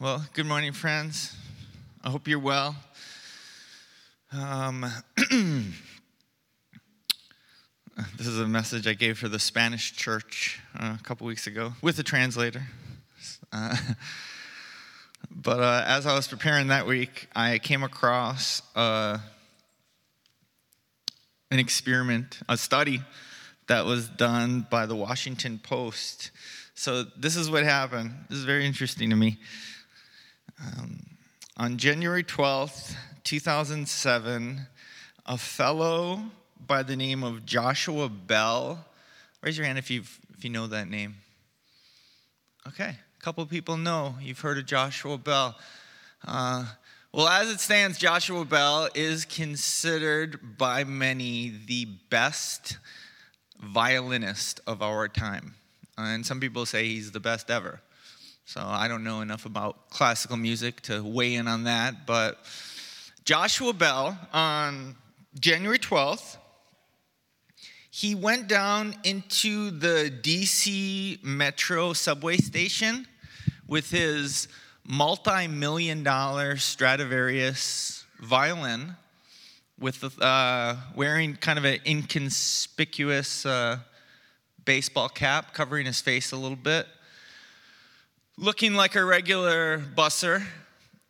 Well, good morning, friends. I hope you're well. Um, this is a message I gave for the Spanish church uh, a couple weeks ago with a translator. Uh, but uh, as I was preparing that week, I came across uh, an experiment, a study that was done by the Washington Post. So, this is what happened. This is very interesting to me. Um, on January 12th, 2007, a fellow by the name of Joshua Bell, raise your hand if, you if you know that name. Okay, a couple people know. You've heard of Joshua Bell. Uh, well, as it stands, Joshua Bell is considered by many the best violinist of our time. And some people say he's the best ever. So I don't know enough about classical music to weigh in on that. But Joshua Bell, on January 12th, he went down into the DC Metro subway station with his multi million dollar Stradivarius violin, with uh, wearing kind of an inconspicuous uh, baseball cap covering his face a little bit looking like a regular busser,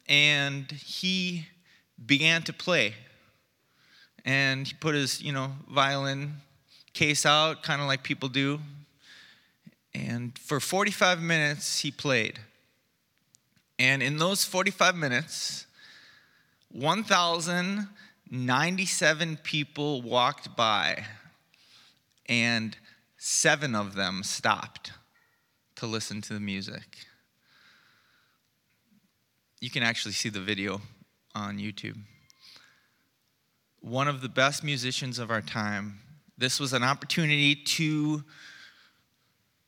and he began to play. And he put his, you know, violin case out, kind of like people do. And for 45 minutes, he played. And in those 45 minutes, 1,097 people walked by, and seven of them stopped to listen to the music. You can actually see the video on YouTube. One of the best musicians of our time. This was an opportunity to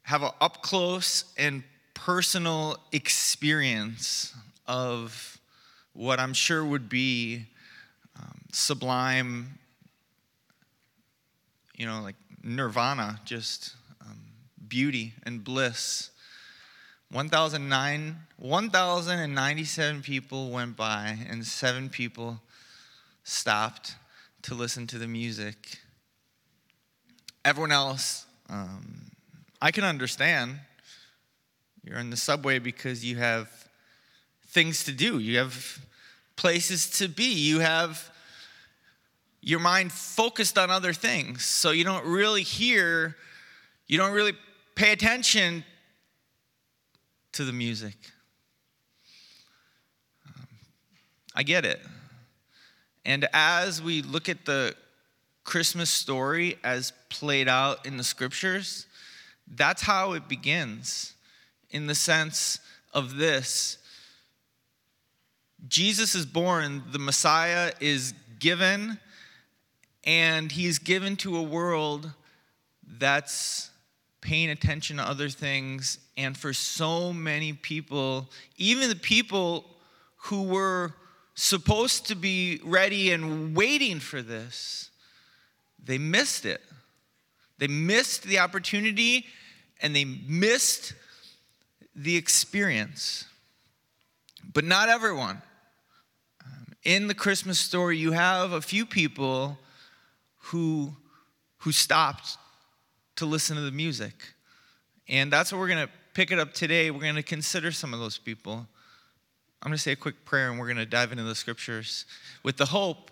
have an up close and personal experience of what I'm sure would be um, sublime, you know, like nirvana, just um, beauty and bliss 1,097 people went by, and seven people stopped to listen to the music. Everyone else, um, I can understand. You're in the subway because you have things to do, you have places to be, you have your mind focused on other things. So you don't really hear, you don't really pay attention to the music. Um, I get it. And as we look at the Christmas story as played out in the scriptures, that's how it begins in the sense of this Jesus is born, the Messiah is given, and he's given to a world that's paying attention to other things. And for so many people, even the people who were supposed to be ready and waiting for this, they missed it. They missed the opportunity and they missed the experience. But not everyone. Um, in the Christmas story, you have a few people who, who stopped to listen to the music. And that's what we're going to pick it up today. We're going to consider some of those people. I'm going to say a quick prayer and we're going to dive into the scriptures with the hope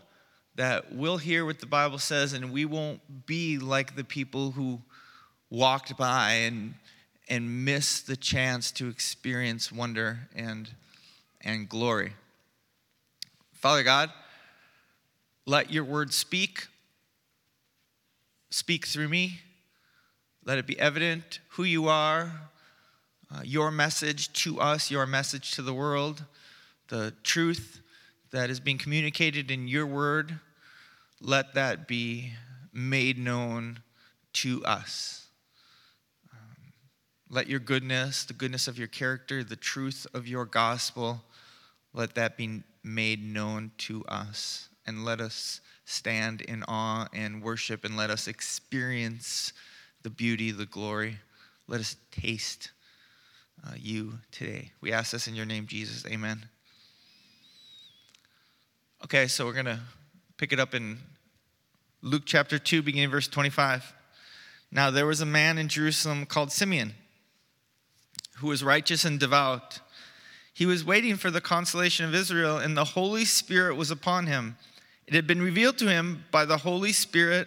that we'll hear what the Bible says and we won't be like the people who walked by and, and missed the chance to experience wonder and, and glory. Father God, let your word speak. Speak through me. Let it be evident who you are, uh, your message to us, your message to the world, the truth that is being communicated in your word. Let that be made known to us. Um, let your goodness, the goodness of your character, the truth of your gospel, let that be made known to us. And let us stand in awe and worship and let us experience the beauty, the glory. Let us taste uh, you today. We ask this in your name, Jesus. Amen. Okay, so we're going to pick it up in Luke chapter 2, beginning verse 25. Now there was a man in Jerusalem called Simeon who was righteous and devout. He was waiting for the consolation of Israel, and the Holy Spirit was upon him. It had been revealed to him by the Holy Spirit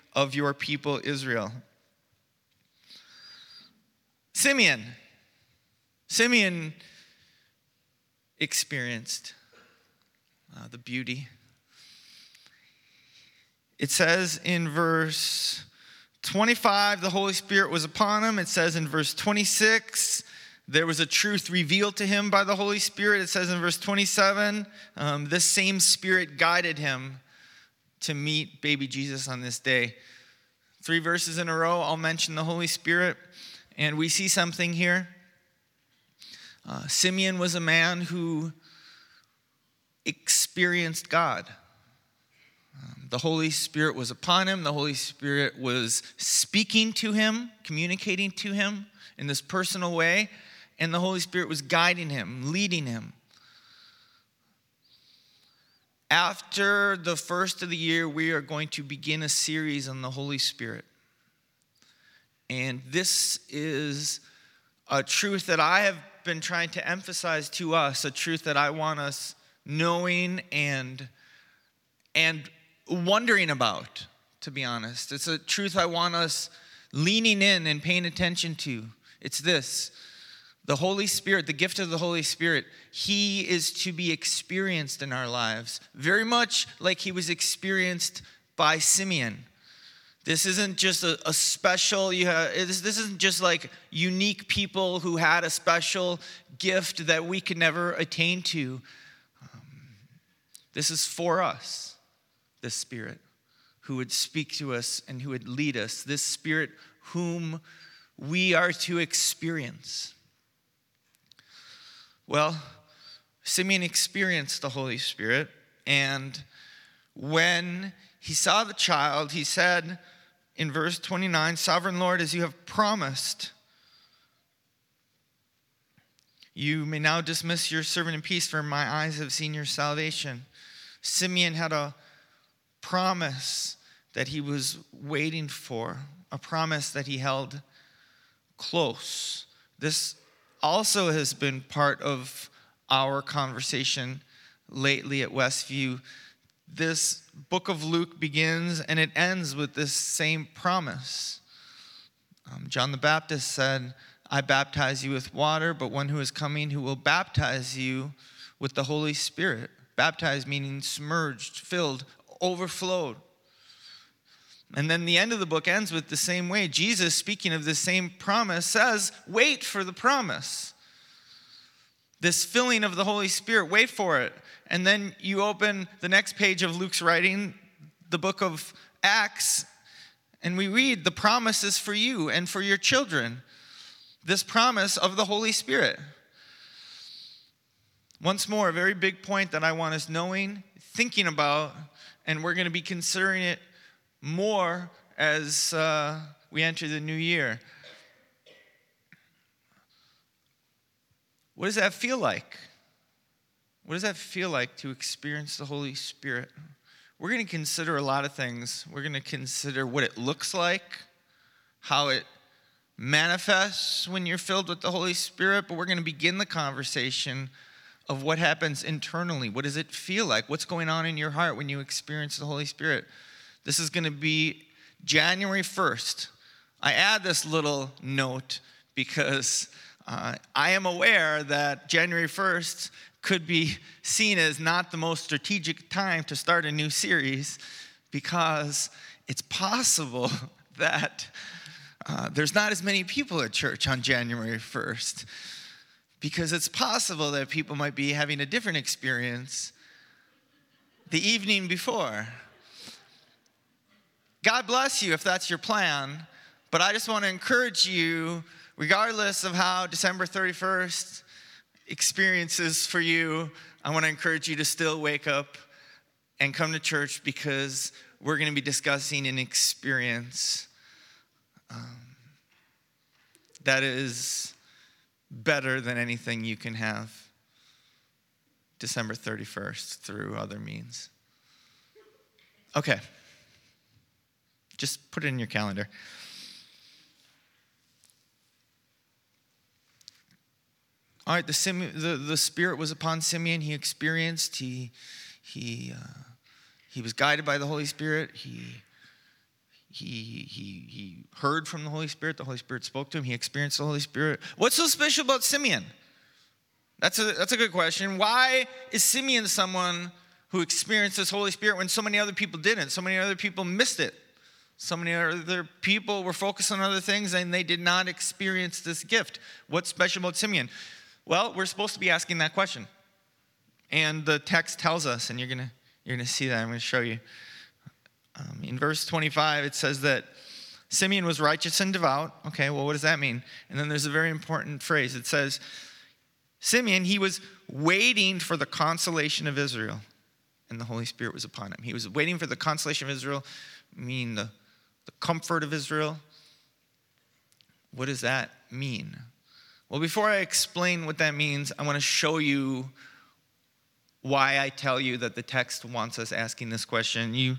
of your people Israel. Simeon. Simeon experienced uh, the beauty. It says in verse 25, the Holy Spirit was upon him. It says in verse 26, there was a truth revealed to him by the Holy Spirit. It says in verse 27, um, this same Spirit guided him to meet baby Jesus on this day. Three verses in a row, I'll mention the Holy Spirit, and we see something here. Uh, Simeon was a man who experienced God. Um, the Holy Spirit was upon him. The Holy Spirit was speaking to him, communicating to him in this personal way, and the Holy Spirit was guiding him, leading him. After the first of the year, we are going to begin a series on the Holy Spirit. And this is a truth that I have been trying to emphasize to us, a truth that I want us knowing and and wondering about, to be honest. It's a truth I want us leaning in and paying attention to. It's this the Holy Spirit, the gift of the Holy Spirit, He is to be experienced in our lives, very much like He was experienced by Simeon. This isn't just a, a special, you have, this, this isn't just like unique people who had a special gift that we could never attain to. Um, this is for us this Spirit who would speak to us and who would lead us, this Spirit whom we are to experience. Well, Simeon experienced the Holy Spirit, and when he saw the child, he said in verse 29 Sovereign Lord, as you have promised, you may now dismiss your servant in peace, for my eyes have seen your salvation. Simeon had a promise that he was waiting for, a promise that he held close. This also has been part of our conversation lately at Westview. This book of Luke begins and it ends with this same promise. Um, John the Baptist said, I baptize you with water, but one who is coming who will baptize you with the Holy Spirit. Baptized meaning submerged, filled, overflowed. And then the end of the book ends with the same way. Jesus, speaking of the same promise, says, Wait for the promise. This filling of the Holy Spirit, wait for it. And then you open the next page of Luke's writing, the book of Acts, and we read, The promise is for you and for your children. This promise of the Holy Spirit. Once more, a very big point that I want us knowing, thinking about, and we're going to be considering it more as uh, we enter the new year. What does that feel like? What does that feel like to experience the Holy Spirit? We're going to consider a lot of things. We're going to consider what it looks like, how it manifests when you're filled with the Holy Spirit, but we're going to begin the conversation of what happens internally. What does it feel like? What's going on in your heart when you experience the Holy Spirit? This is going to be January 1st. I add this little note because uh, I am aware that January 1st could be seen as not the most strategic time to start a new series because it's possible that uh, there's not as many people at church on January 1st because it's possible that people might be having a different experience the evening before. God bless you if that's your plan, but I just want to encourage you, regardless of how December 31st experiences for you, I want to encourage you to still wake up and come to church because we're going to be discussing an experience um, that is better than anything you can have December 31st through other means. Okay. Just put it in your calendar. All right, the, the, the Spirit was upon Simeon. He experienced, he, he, uh, he was guided by the Holy Spirit. He, he, he, he heard from the Holy Spirit. The Holy Spirit spoke to him. He experienced the Holy Spirit. What's so special about Simeon? That's a, that's a good question. Why is Simeon someone who experienced this Holy Spirit when so many other people didn't? So many other people missed it. So many other people were focused on other things and they did not experience this gift. What's special about Simeon? Well, we're supposed to be asking that question. And the text tells us, and you're going to you're gonna see that. I'm going to show you. Um, in verse 25, it says that Simeon was righteous and devout. Okay, well, what does that mean? And then there's a very important phrase. It says, Simeon, he was waiting for the consolation of Israel, and the Holy Spirit was upon him. He was waiting for the consolation of Israel, mean the, the comfort of Israel. What does that mean? Well, before I explain what that means, I want to show you why I tell you that the text wants us asking this question. You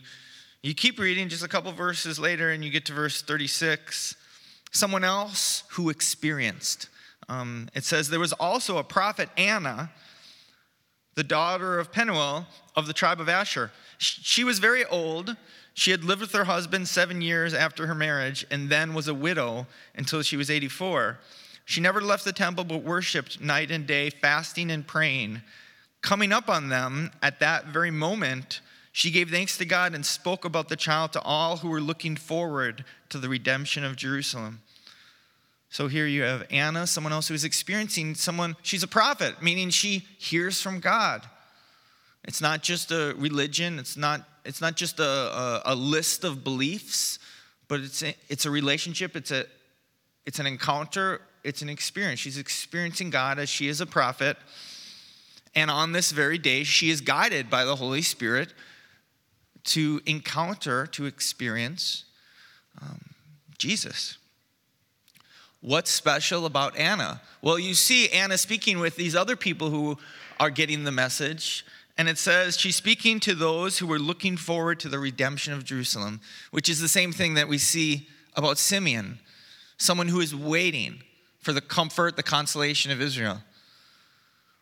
you keep reading just a couple verses later, and you get to verse 36. Someone else who experienced. Um, it says, There was also a prophet, Anna, the daughter of Penuel of the tribe of Asher. She was very old. She had lived with her husband seven years after her marriage and then was a widow until she was 84. She never left the temple but worshiped night and day, fasting and praying. Coming up on them at that very moment, she gave thanks to God and spoke about the child to all who were looking forward to the redemption of Jerusalem. So here you have Anna, someone else who's experiencing someone, she's a prophet, meaning she hears from God. It's not just a religion, it's not, it's not just a, a, a list of beliefs, but it's a, it's a relationship, it's, a, it's an encounter, it's an experience. She's experiencing God as she is a prophet. And on this very day, she is guided by the Holy Spirit to encounter, to experience um, Jesus. What's special about Anna? Well, you see Anna speaking with these other people who are getting the message. And it says she's speaking to those who were looking forward to the redemption of Jerusalem, which is the same thing that we see about Simeon, someone who is waiting for the comfort, the consolation of Israel.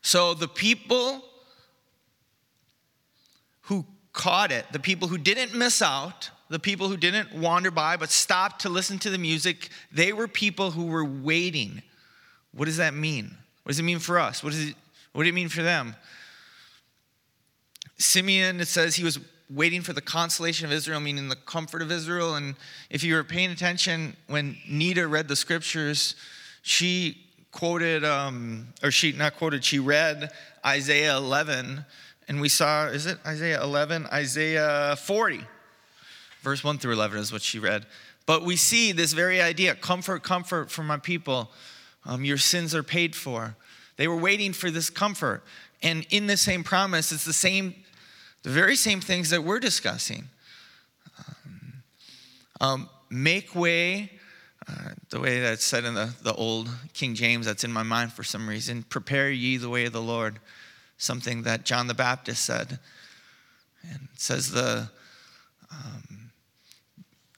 So the people who caught it, the people who didn't miss out, the people who didn't wander by but stopped to listen to the music, they were people who were waiting. What does that mean? What does it mean for us? What, does it, what did it mean for them? Simeon, it says he was waiting for the consolation of Israel, meaning the comfort of Israel. And if you were paying attention when Nita read the scriptures, she quoted, um, or she not quoted, she read Isaiah 11 and we saw, is it Isaiah 11? Isaiah 40, verse 1 through 11 is what she read. But we see this very idea comfort, comfort for my people. Um, your sins are paid for. They were waiting for this comfort. And in the same promise, it's the same, the very same things that we're discussing. Um, um, make way, uh, the way that's said in the, the old King James, that's in my mind for some reason. Prepare ye the way of the Lord something that John the Baptist said. And says the, um,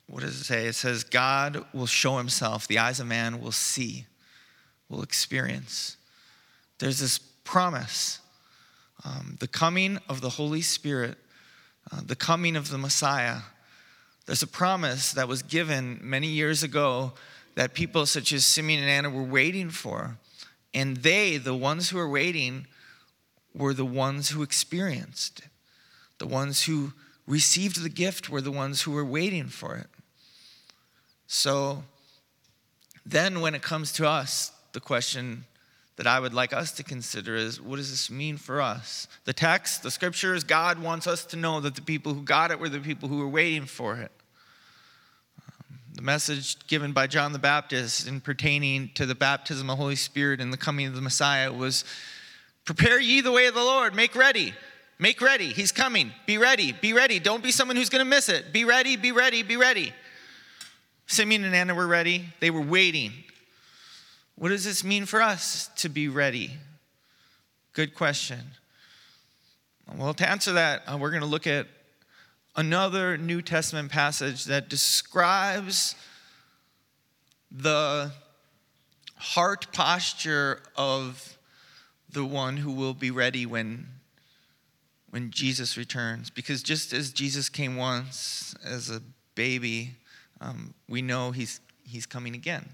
what does it say? It says, God will show himself, the eyes of man will see, will experience. There's this promise um, the coming of the Holy Spirit, uh, the coming of the Messiah. There's a promise that was given many years ago that people such as Simeon and Anna were waiting for. And they, the ones who are waiting, were the ones who experienced it. The ones who received the gift were the ones who were waiting for it. So then, when it comes to us, the question that I would like us to consider is what does this mean for us? The text, the scriptures, God wants us to know that the people who got it were the people who were waiting for it. Um, the message given by John the Baptist in pertaining to the baptism of the Holy Spirit and the coming of the Messiah was prepare ye the way of the Lord, make ready. Make ready. He's coming. Be ready. Be ready. Don't be someone who's going to miss it. Be ready. Be ready. Be ready. Simeon and Anna were ready. They were waiting. What does this mean for us to be ready? Good question. Well, to answer that, uh, we're going to look at another New Testament passage that describes the heart posture of the one who will be ready when, when Jesus returns. Because just as Jesus came once as a baby, um, we know he's, he's coming again.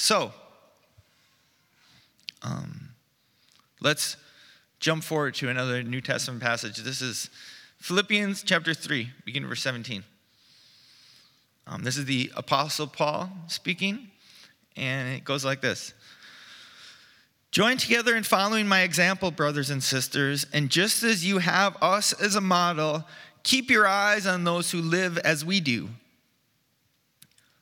So, um, let's jump forward to another New Testament passage. This is Philippians chapter 3, beginning verse 17. Um, this is the Apostle Paul speaking, and it goes like this Join together in following my example, brothers and sisters, and just as you have us as a model, keep your eyes on those who live as we do.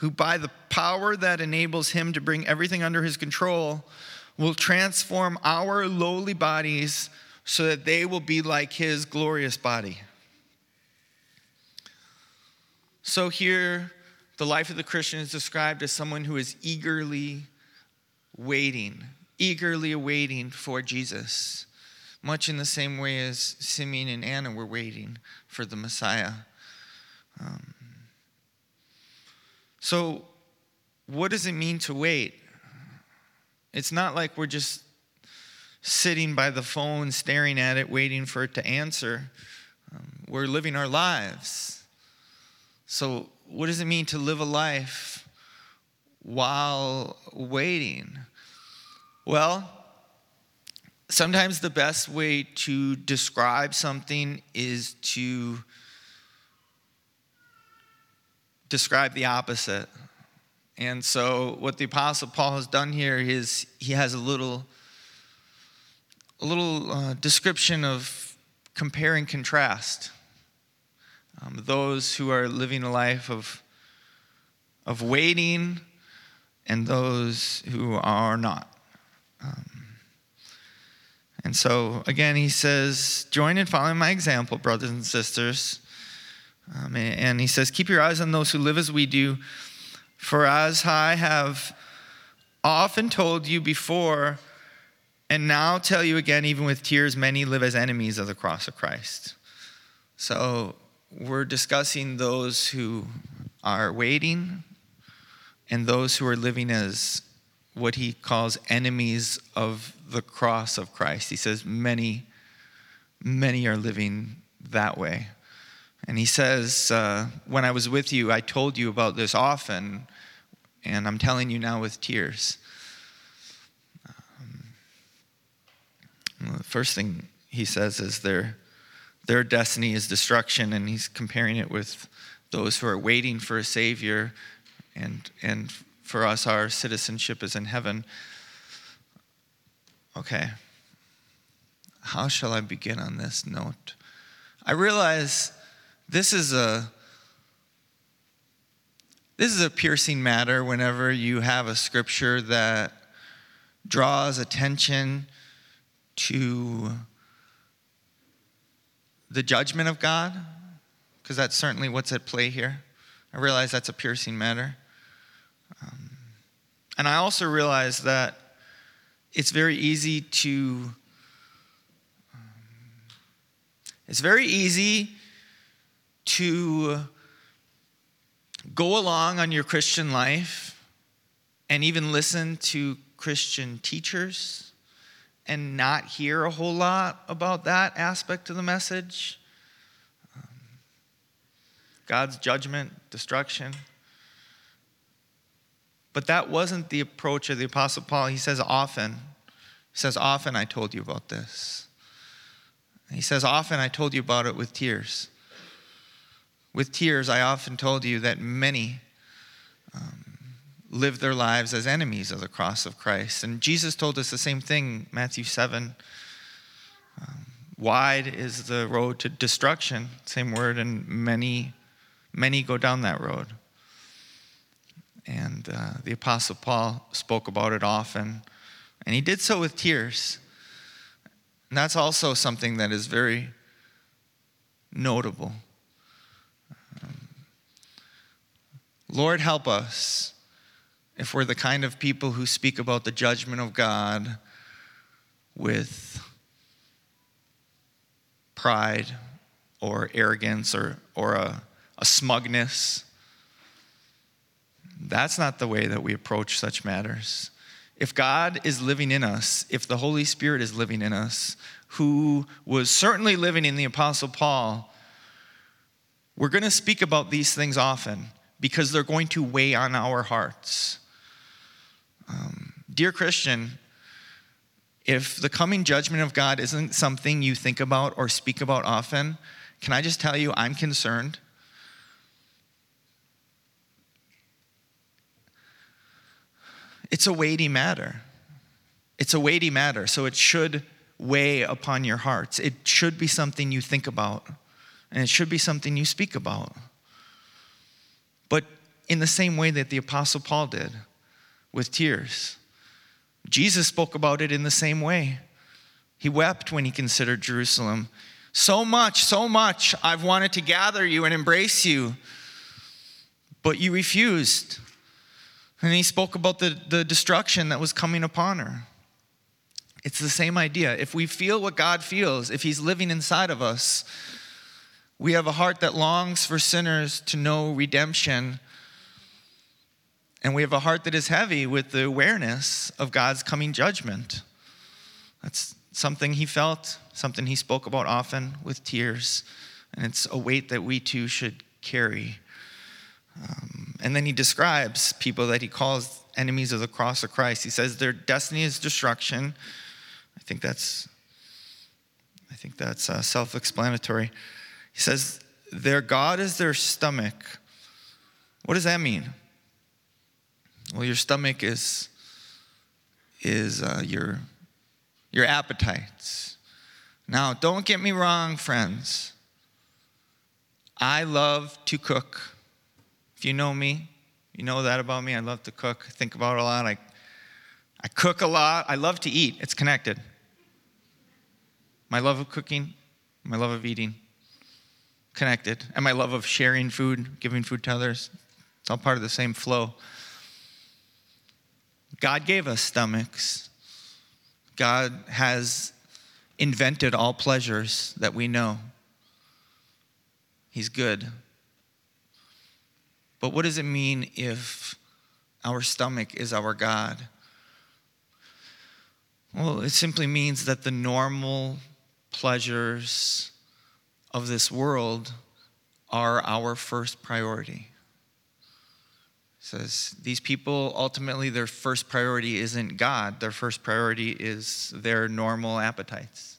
who, by the power that enables him to bring everything under his control, will transform our lowly bodies so that they will be like his glorious body. So, here, the life of the Christian is described as someone who is eagerly waiting, eagerly awaiting for Jesus, much in the same way as Simeon and Anna were waiting for the Messiah. Um, so, what does it mean to wait? It's not like we're just sitting by the phone, staring at it, waiting for it to answer. Um, we're living our lives. So, what does it mean to live a life while waiting? Well, sometimes the best way to describe something is to describe the opposite. And so what the apostle Paul has done here is he has a little a little uh, description of compare and contrast. Um, those who are living a life of of waiting and those who are not. Um, and so, again, he says, Join in following my example, brothers and sisters. Um, and he says, Keep your eyes on those who live as we do, for as I have often told you before, and now tell you again, even with tears, many live as enemies of the cross of Christ. So we're discussing those who are waiting and those who are living as what he calls enemies of the cross of Christ. He says, many, many are living that way. And he says, uh, When I was with you, I told you about this often, and I'm telling you now with tears. Um, the first thing he says is their, their destiny is destruction, and he's comparing it with those who are waiting for a Savior, and, and for us, our citizenship is in heaven. Okay. How shall I begin on this note? I realize this is a this is a piercing matter whenever you have a scripture that draws attention to the judgment of God, because that's certainly what's at play here. I realize that's a piercing matter. Um, and I also realize that it's very easy to. Um, it's very easy to go along on your Christian life and even listen to Christian teachers and not hear a whole lot about that aspect of the message. Um, God's judgment, destruction. But that wasn't the approach of the Apostle Paul. He says, often. He says, often I told you about this. He says, often I told you about it with tears. With tears, I often told you that many um, live their lives as enemies of the cross of Christ. And Jesus told us the same thing, Matthew 7. Um, wide is the road to destruction, same word, and many, many go down that road. And uh, the Apostle Paul spoke about it often, and he did so with tears. And that's also something that is very notable. Um, Lord, help us if we're the kind of people who speak about the judgment of God with pride or arrogance or, or a, a smugness. That's not the way that we approach such matters. If God is living in us, if the Holy Spirit is living in us, who was certainly living in the Apostle Paul, we're going to speak about these things often because they're going to weigh on our hearts. Um, dear Christian, if the coming judgment of God isn't something you think about or speak about often, can I just tell you I'm concerned? It's a weighty matter. It's a weighty matter, so it should weigh upon your hearts. It should be something you think about, and it should be something you speak about. But in the same way that the Apostle Paul did, with tears. Jesus spoke about it in the same way. He wept when he considered Jerusalem. So much, so much, I've wanted to gather you and embrace you, but you refused. And he spoke about the, the destruction that was coming upon her. It's the same idea. If we feel what God feels, if He's living inside of us, we have a heart that longs for sinners to know redemption and we have a heart that is heavy with the awareness of God's coming judgment. That's something he felt, something he spoke about often with tears, and it's a weight that we too should carry. Um, and then he describes people that he calls enemies of the cross of Christ. He says their destiny is destruction. I think that's, I think that's uh, self-explanatory. He says their God is their stomach. What does that mean? Well, your stomach is, is uh, your, your appetites. Now, don't get me wrong, friends. I love to cook. If you know me, you know that about me. I love to cook, I think about it a lot. I, I cook a lot. I love to eat, it's connected. My love of cooking, my love of eating, connected. And my love of sharing food, giving food to others, it's all part of the same flow. God gave us stomachs. God has invented all pleasures that we know. He's good. But what does it mean if our stomach is our God? Well, it simply means that the normal pleasures of this world are our first priority. Says these people ultimately their first priority isn't god. Their first priority is their normal appetites.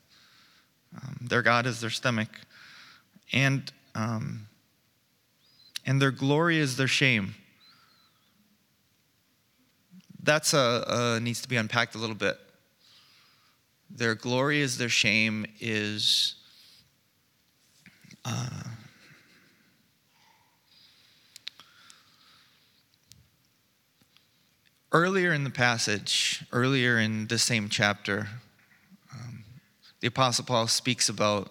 Um, their god is their stomach. And um, and their glory is their shame. That's a, a needs to be unpacked a little bit. Their glory is their shame is uh, Earlier in the passage, earlier in the same chapter, um, the Apostle Paul speaks about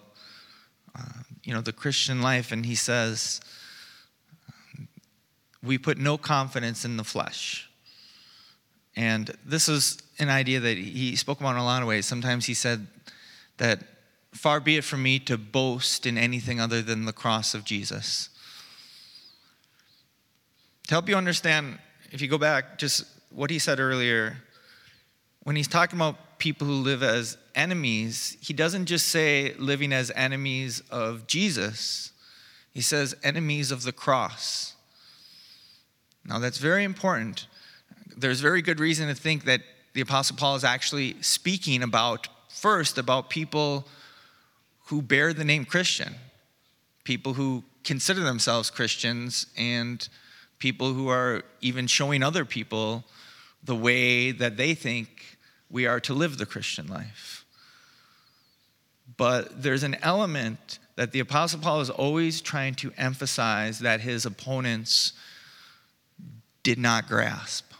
uh, you know the Christian life, and he says, "We put no confidence in the flesh." And this is an idea that he spoke about in a lot of ways. Sometimes he said that far be it from me to boast in anything other than the cross of Jesus. To help you understand, if you go back just what he said earlier, when he's talking about people who live as enemies, he doesn't just say living as enemies of Jesus, he says enemies of the cross. Now, that's very important. There's very good reason to think that the Apostle Paul is actually speaking about, first, about people who bear the name Christian, people who consider themselves Christians, and people who are even showing other people the way that they think we are to live the Christian life. But there's an element that the Apostle Paul is always trying to emphasize that his opponents did not grasp.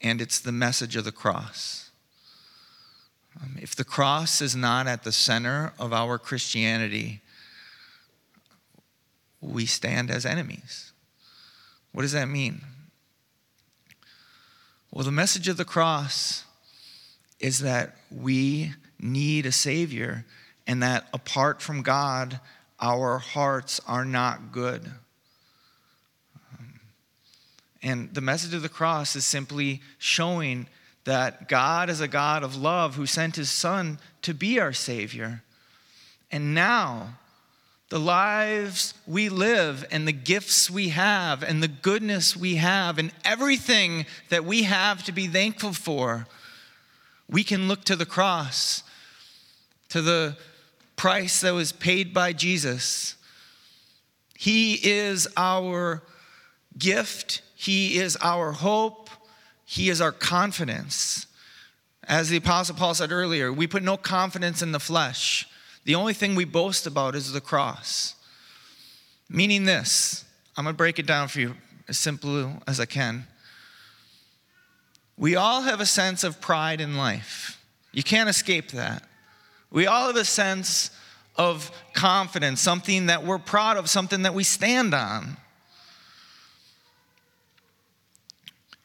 And it's the message of the cross. If the cross is not at the center of our Christianity, we stand as enemies. What does that mean? Well, the message of the cross is that we need a Savior and that apart from God, our hearts are not good. And the message of the cross is simply showing that God is a God of love who sent his Son to be our Savior. And now, the lives we live and the gifts we have and the goodness we have and everything that we have to be thankful for, we can look to the cross, to the price that was paid by Jesus. He is our gift, He is our hope, He is our confidence. As the Apostle Paul said earlier, we put no confidence in the flesh. The only thing we boast about is the cross. Meaning this, I'm going to break it down for you as simple as I can. We all have a sense of pride in life. You can't escape that. We all have a sense of confidence, something that we're proud of, something that we stand on.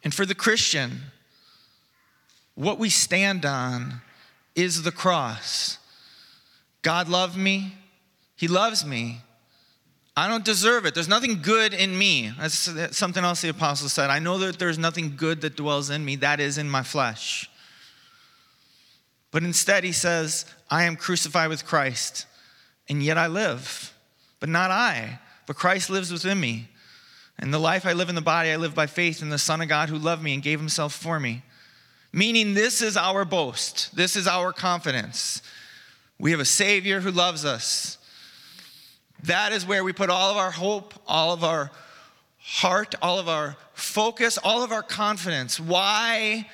And for the Christian, what we stand on is the cross. God loved me. He loves me. I don't deserve it. There's nothing good in me. That's something else the apostle said. I know that there's nothing good that dwells in me, that is in my flesh. But instead, he says, I am crucified with Christ, and yet I live. But not I, but Christ lives within me. And the life I live in the body, I live by faith in the Son of God who loved me and gave himself for me. Meaning, this is our boast, this is our confidence. We have a Savior who loves us. That is where we put all of our hope, all of our heart, all of our focus, all of our confidence. Why?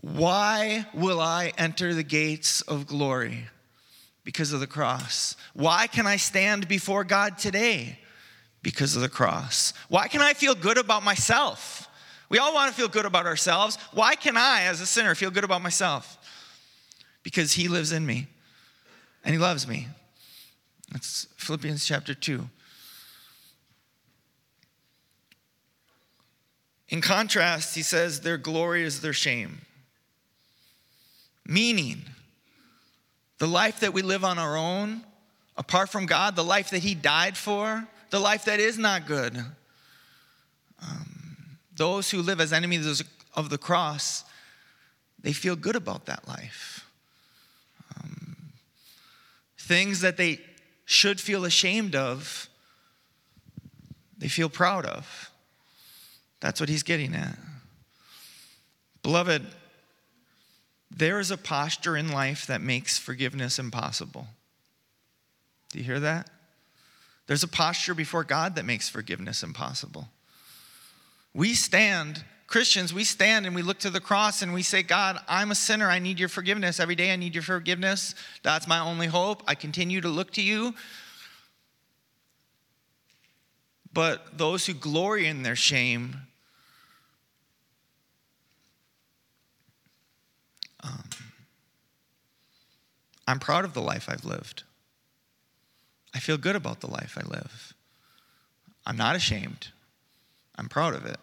Why will I enter the gates of glory? Because of the cross. Why can I stand before God today? Because of the cross. Why can I feel good about myself? We all want to feel good about ourselves. Why can I, as a sinner, feel good about myself? Because He lives in me and he loves me. That's Philippians chapter 2. In contrast, he says, their glory is their shame. Meaning, the life that we live on our own, apart from God, the life that he died for, the life that is not good. Um, those who live as enemies of the cross, they feel good about that life things that they should feel ashamed of, they feel proud of. That's what he's getting at. Beloved, there is a posture in life that makes forgiveness impossible. Do you hear that? There's a posture before God that makes forgiveness impossible. We stand Christians, we stand and we look to the cross and we say, God, I'm a sinner. I need your forgiveness. Every day I need your forgiveness. That's my only hope. I continue to look to you. But those who glory in their shame, um, I'm proud of the life I've lived. I feel good about the life I live. I'm not ashamed. I'm proud of it.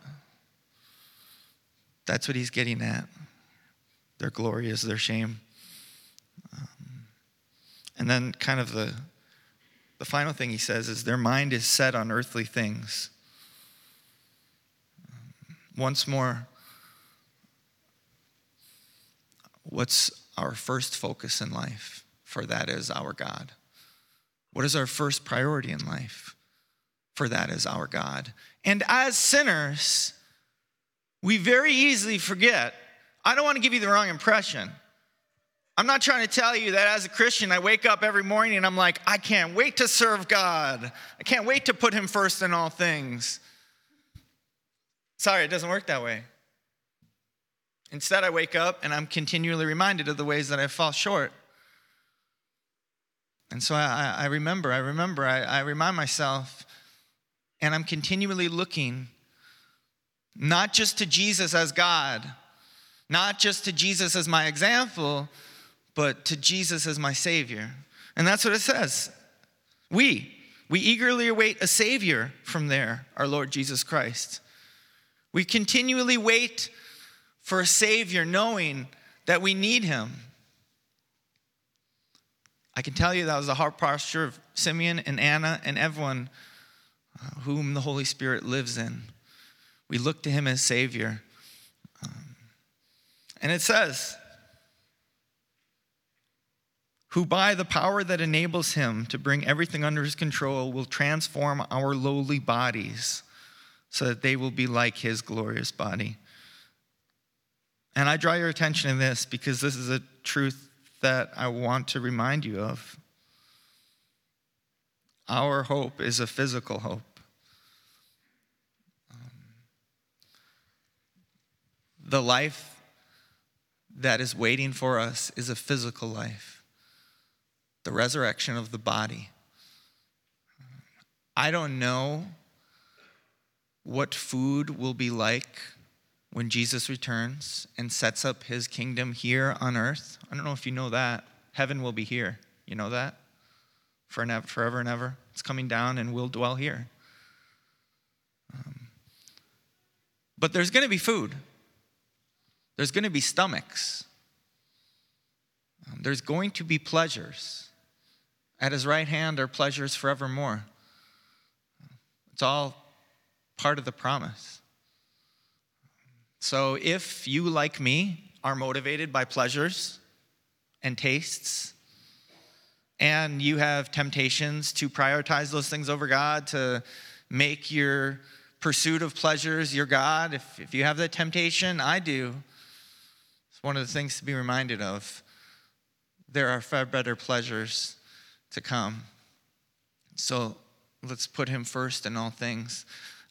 That's what he's getting at. Their glory is their shame. Um, and then, kind of the, the final thing he says is their mind is set on earthly things. Um, once more, what's our first focus in life? For that is our God. What is our first priority in life? For that is our God. And as sinners, we very easily forget. I don't want to give you the wrong impression. I'm not trying to tell you that as a Christian, I wake up every morning and I'm like, I can't wait to serve God. I can't wait to put Him first in all things. Sorry, it doesn't work that way. Instead, I wake up and I'm continually reminded of the ways that I fall short. And so I, I remember, I remember, I, I remind myself, and I'm continually looking not just to Jesus as God, not just to Jesus as my example, but to Jesus as my Savior. And that's what it says. We, we eagerly await a Savior from there, our Lord Jesus Christ. We continually wait for a Savior, knowing that we need Him. I can tell you that was the heart posture of Simeon and Anna and everyone uh, whom the Holy Spirit lives in. We look to Him as Savior. Um, and it says, who by the power that enables him to bring everything under his control will transform our lowly bodies so that they will be like his glorious body. And I draw your attention to this because this is a truth that I want to remind you of. Our hope is a physical hope. Um, the life that is waiting for us is a physical life, the resurrection of the body. I don't know what food will be like when Jesus returns and sets up his kingdom here on earth. I don't know if you know that. Heaven will be here. You know that? Forever and ever. It's coming down and we'll dwell here. Um, but there's going to be food, there's going to be stomachs, um, there's going to be pleasures. At his right hand are pleasures forevermore. It's all part of the promise. So if you, like me, are motivated by pleasures and tastes, and you have temptations to prioritize those things over God, to make your pursuit of pleasures your God, if, if you have that temptation, I do. It's one of the things to be reminded of. There are far better pleasures to come. So let's put him first in all things.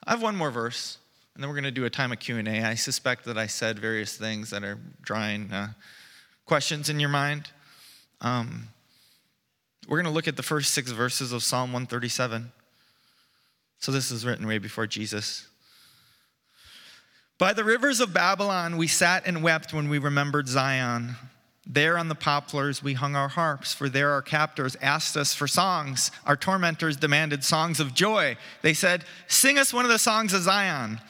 I have one more verse and then we're going to do a time of q&a i suspect that i said various things that are drawing uh, questions in your mind um, we're going to look at the first six verses of psalm 137 so this is written way before jesus by the rivers of babylon we sat and wept when we remembered zion there on the poplars we hung our harps, for there our captors asked us for songs. Our tormentors demanded songs of joy. They said, Sing us one of the songs of Zion.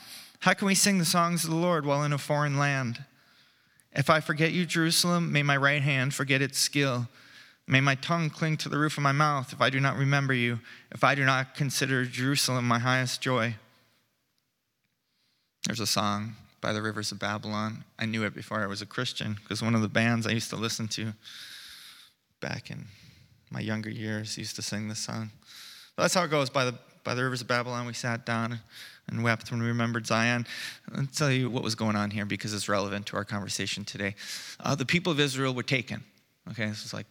How can we sing the songs of the Lord while in a foreign land? If I forget you, Jerusalem, may my right hand forget its skill. May my tongue cling to the roof of my mouth if I do not remember you, if I do not consider Jerusalem my highest joy. There's a song by the rivers of Babylon. I knew it before I was a Christian because one of the bands I used to listen to back in my younger years used to sing this song. But that's how it goes. By the, by the rivers of Babylon, we sat down and wept when we remembered Zion. I'll tell you what was going on here because it's relevant to our conversation today. Uh, the people of Israel were taken. Okay, this was like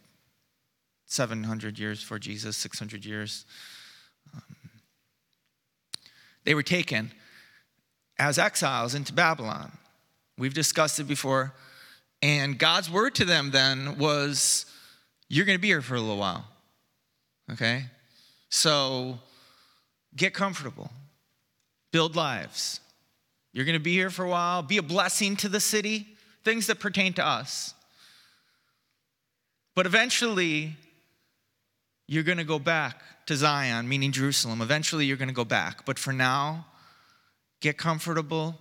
700 years for Jesus, 600 years. Um, they were taken as exiles into Babylon. We've discussed it before. And God's word to them then was, You're going to be here for a little while. Okay? So get comfortable build lives. You're going to be here for a while, be a blessing to the city, things that pertain to us. But eventually, you're going to go back to Zion, meaning Jerusalem. Eventually, you're going to go back. But for now, get comfortable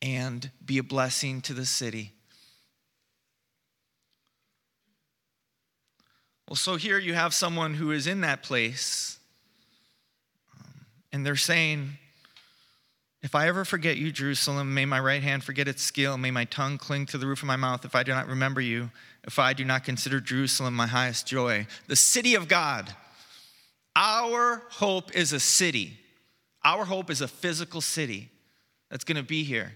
and be a blessing to the city. Well, so here you have someone who is in that place, um, and they're saying, If I ever forget you, Jerusalem, may my right hand forget its skill, may my tongue cling to the roof of my mouth if I do not remember you, if I do not consider Jerusalem my highest joy. The city of God. Our hope is a city. Our hope is a physical city that's going to be here.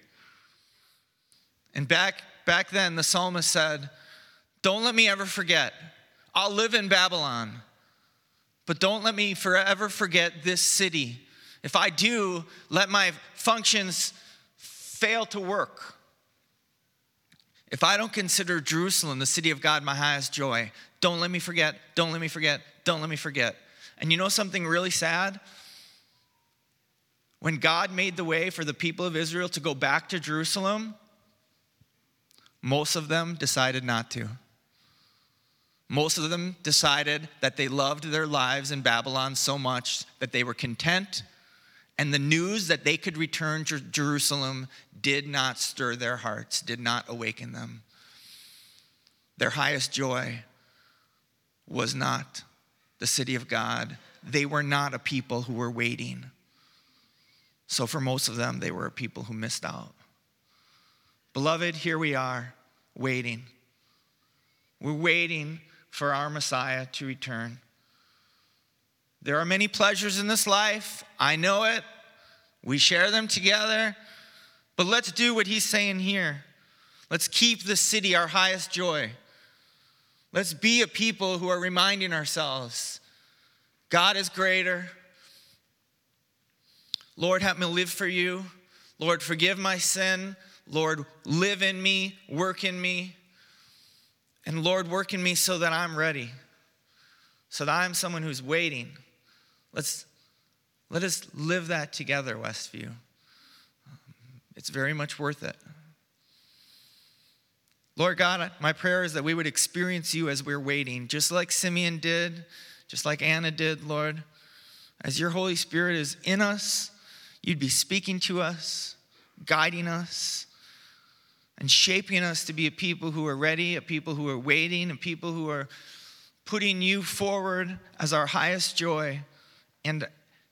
And back, back then, the psalmist said, Don't let me ever forget. I'll live in Babylon, but don't let me forever forget this city. If I do, let my functions fail to work. If I don't consider Jerusalem, the city of God, my highest joy, don't let me forget, don't let me forget, don't let me forget. And you know something really sad? When God made the way for the people of Israel to go back to Jerusalem, most of them decided not to. Most of them decided that they loved their lives in Babylon so much that they were content, and the news that they could return to Jerusalem did not stir their hearts, did not awaken them. Their highest joy was not the city of God. They were not a people who were waiting. So, for most of them, they were people who missed out. Beloved, here we are waiting. We're waiting for our Messiah to return. There are many pleasures in this life. I know it. We share them together. But let's do what he's saying here. Let's keep the city our highest joy. Let's be a people who are reminding ourselves God is greater. Lord, help me live for you. Lord, forgive my sin. Lord, live in me, work in me. And Lord, work in me so that I'm ready, so that I'm someone who's waiting. Let's, let us live that together, Westview. It's very much worth it. Lord God, my prayer is that we would experience you as we're waiting, just like Simeon did, just like Anna did, Lord. As your Holy Spirit is in us, you'd be speaking to us, guiding us, and shaping us to be a people who are ready, a people who are waiting, a people who are putting you forward as our highest joy and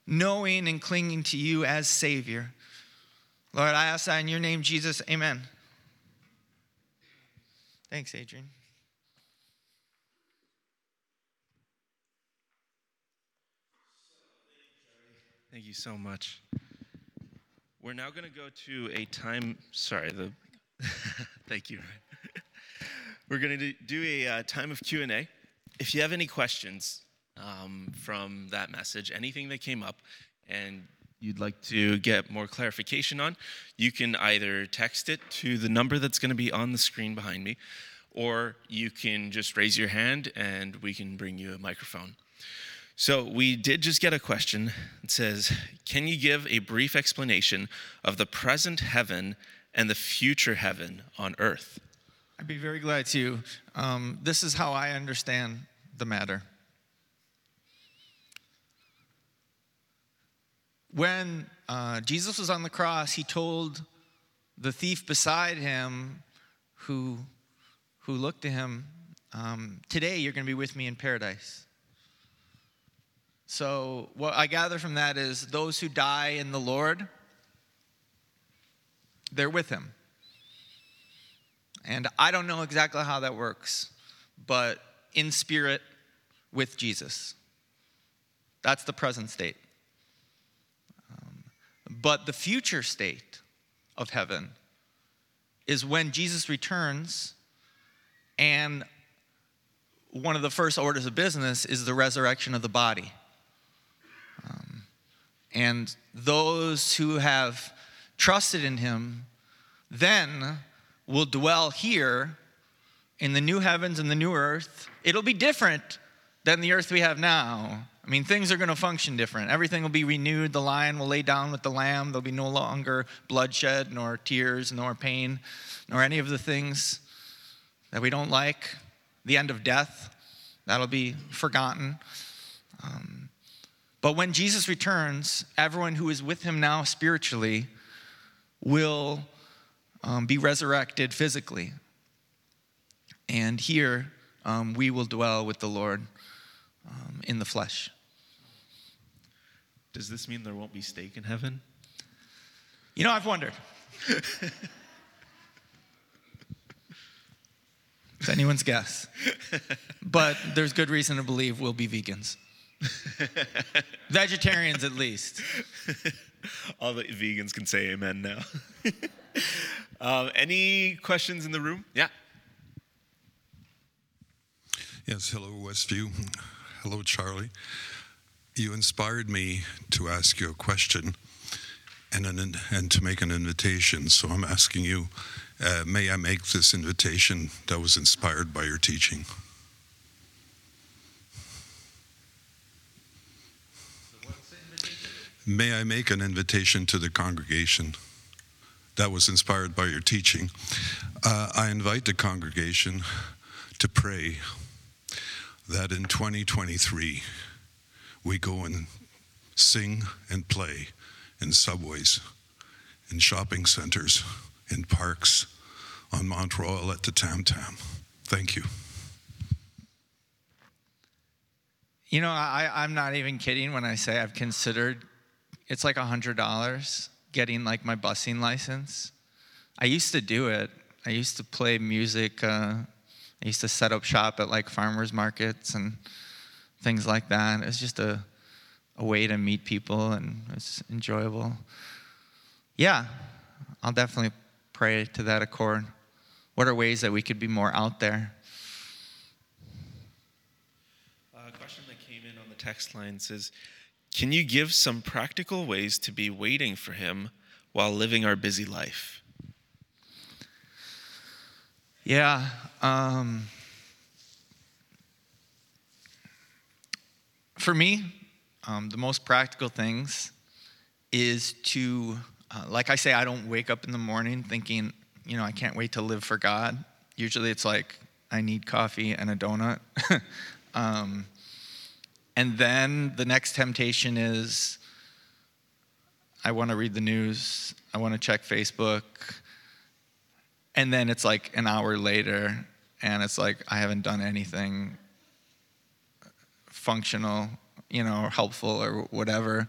knowing and clinging to you as Savior. Lord, I ask that in your name, Jesus. Amen. Thanks, Adrian. Thank you so much. We're now going to go to a time. Sorry, the. thank you. We're going to do a uh, time of Q and A. If you have any questions um, from that message, anything that came up, and you'd like to get more clarification on, you can either text it to the number that's going to be on the screen behind me, or you can just raise your hand and we can bring you a microphone. So, we did just get a question. It says, Can you give a brief explanation of the present heaven and the future heaven on earth? I'd be very glad to. Um, this is how I understand the matter. When uh, Jesus was on the cross, he told the thief beside him who, who looked to him, um, Today you're going to be with me in paradise. So, what I gather from that is those who die in the Lord, they're with him. And I don't know exactly how that works, but in spirit with Jesus. That's the present state. But the future state of heaven is when Jesus returns, and one of the first orders of business is the resurrection of the body. Um, and those who have trusted in him then will dwell here in the new heavens and the new earth. It'll be different than the earth we have now. I mean, things are going to function different. Everything will be renewed. The lion will lay down with the lamb. There'll be no longer bloodshed, nor tears, nor pain, nor any of the things that we don't like. The end of death, that'll be forgotten. Um, but when Jesus returns, everyone who is with him now spiritually will um, be resurrected physically. And here um, we will dwell with the Lord um, in the flesh. Does this mean there won't be steak in heaven? You know, I've wondered. it's anyone's guess. But there's good reason to believe we'll be vegans. Vegetarians, at least. All the vegans can say amen now. um, any questions in the room? Yeah. Yes, hello, Westview. Hello, Charlie. You inspired me to ask you a question and, an, and to make an invitation. So I'm asking you, uh, may I make this invitation that was inspired by your teaching? May I make an invitation to the congregation that was inspired by your teaching? Uh, I invite the congregation to pray that in 2023 we go and sing and play in subways, in shopping centers, in parks, on Mount Royal at the Tam Tam. Thank you. You know, I, I'm not even kidding when I say I've considered it's like $100 getting like my busing license. I used to do it. I used to play music. Uh, I used to set up shop at like farmers markets and things like that. It was just a, a way to meet people and it's enjoyable. Yeah, I'll definitely pray to that accord. What are ways that we could be more out there? A question that came in on the text line says, can you give some practical ways to be waiting for Him while living our busy life? Yeah. Um, for me, um, the most practical things is to, uh, like I say, I don't wake up in the morning thinking, you know, I can't wait to live for God. Usually it's like, I need coffee and a donut. um, and then the next temptation is I want to read the news, I want to check Facebook. And then it's like an hour later, and it's like I haven't done anything functional, you know, or helpful or whatever.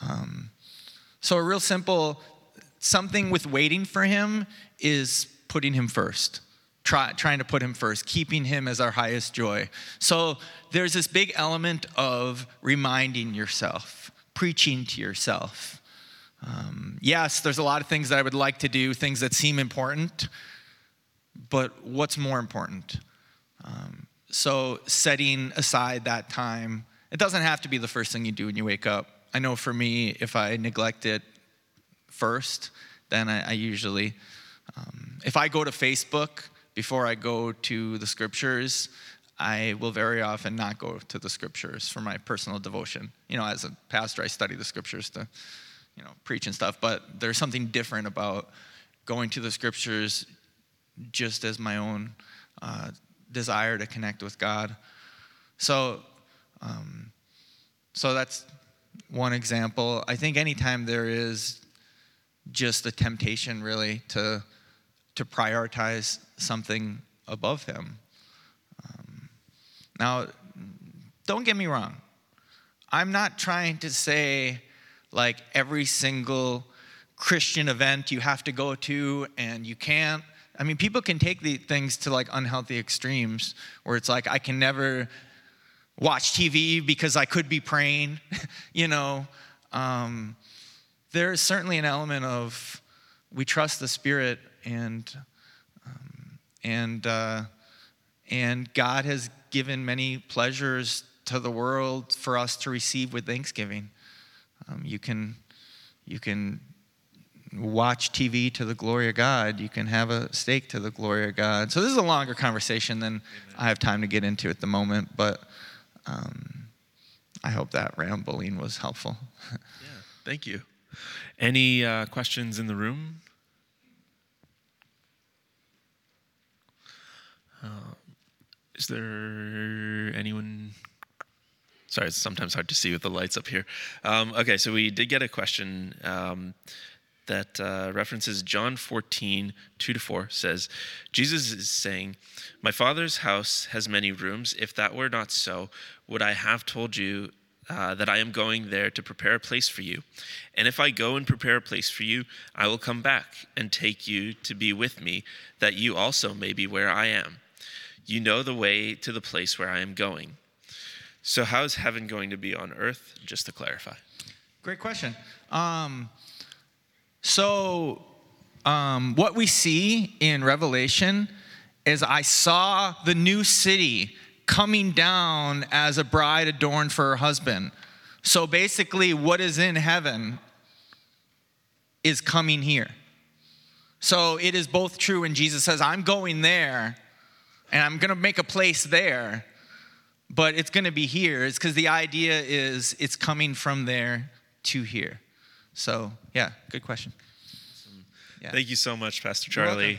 Um, so, a real simple something with waiting for him is putting him first try, trying to put him first, keeping him as our highest joy. So there's this big element of reminding yourself, preaching to yourself. Um, yes, there's a lot of things that I would like to do, things that seem important, but what's more important? Um, so setting aside that time, it doesn't have to be the first thing you do when you wake up. I know for me, if I neglect it first, then I, I usually, um, if I go to Facebook before I go to the scriptures, I will very often not go to the scriptures for my personal devotion. You know, as a pastor, I study the scriptures to, you know, preach and stuff, but there's something different about going to the scriptures just as my own uh, desire to connect with God. So, um, so that's one example. I think anytime there is just a temptation, really, to to prioritize something above him. Um, now, don't get me wrong. I'm not trying to say like every single Christian event you have to go to and you can't. I mean, people can take the things to like unhealthy extremes where it's like, I can never watch TV because I could be praying, you know. Um, there's certainly an element of we trust the Spirit and um, and uh, and God has given many pleasures to the world for us to receive with thanksgiving. Um, you can you can watch TV to the glory of God. You can have a steak to the glory of God. So this is a longer conversation than Amen. I have time to get into at the moment, but um, I hope that rambling was helpful. yeah, thank you. Any uh, questions in the room? Uh, is there anyone? Sorry, it's sometimes hard to see with the lights up here. Um, okay, so we did get a question um, that uh, references John 14, 2 to 4, says, Jesus is saying, My Father's house has many rooms. If that were not so, would I have told you uh, that I am going there to prepare a place for you. And if I go and prepare a place for you, I will come back and take you to be with me, that you also may be where I am. You know the way to the place where I am going. So, how is heaven going to be on earth? Just to clarify. Great question. Um, so, um, what we see in Revelation is I saw the new city coming down as a bride adorned for her husband. So basically, what is in heaven is coming here. So it is both true when Jesus says, I'm going there and I'm going to make a place there, but it's going to be here. It's because the idea is it's coming from there to here. So, yeah, good question. Yeah. Thank you so much, Pastor Charlie.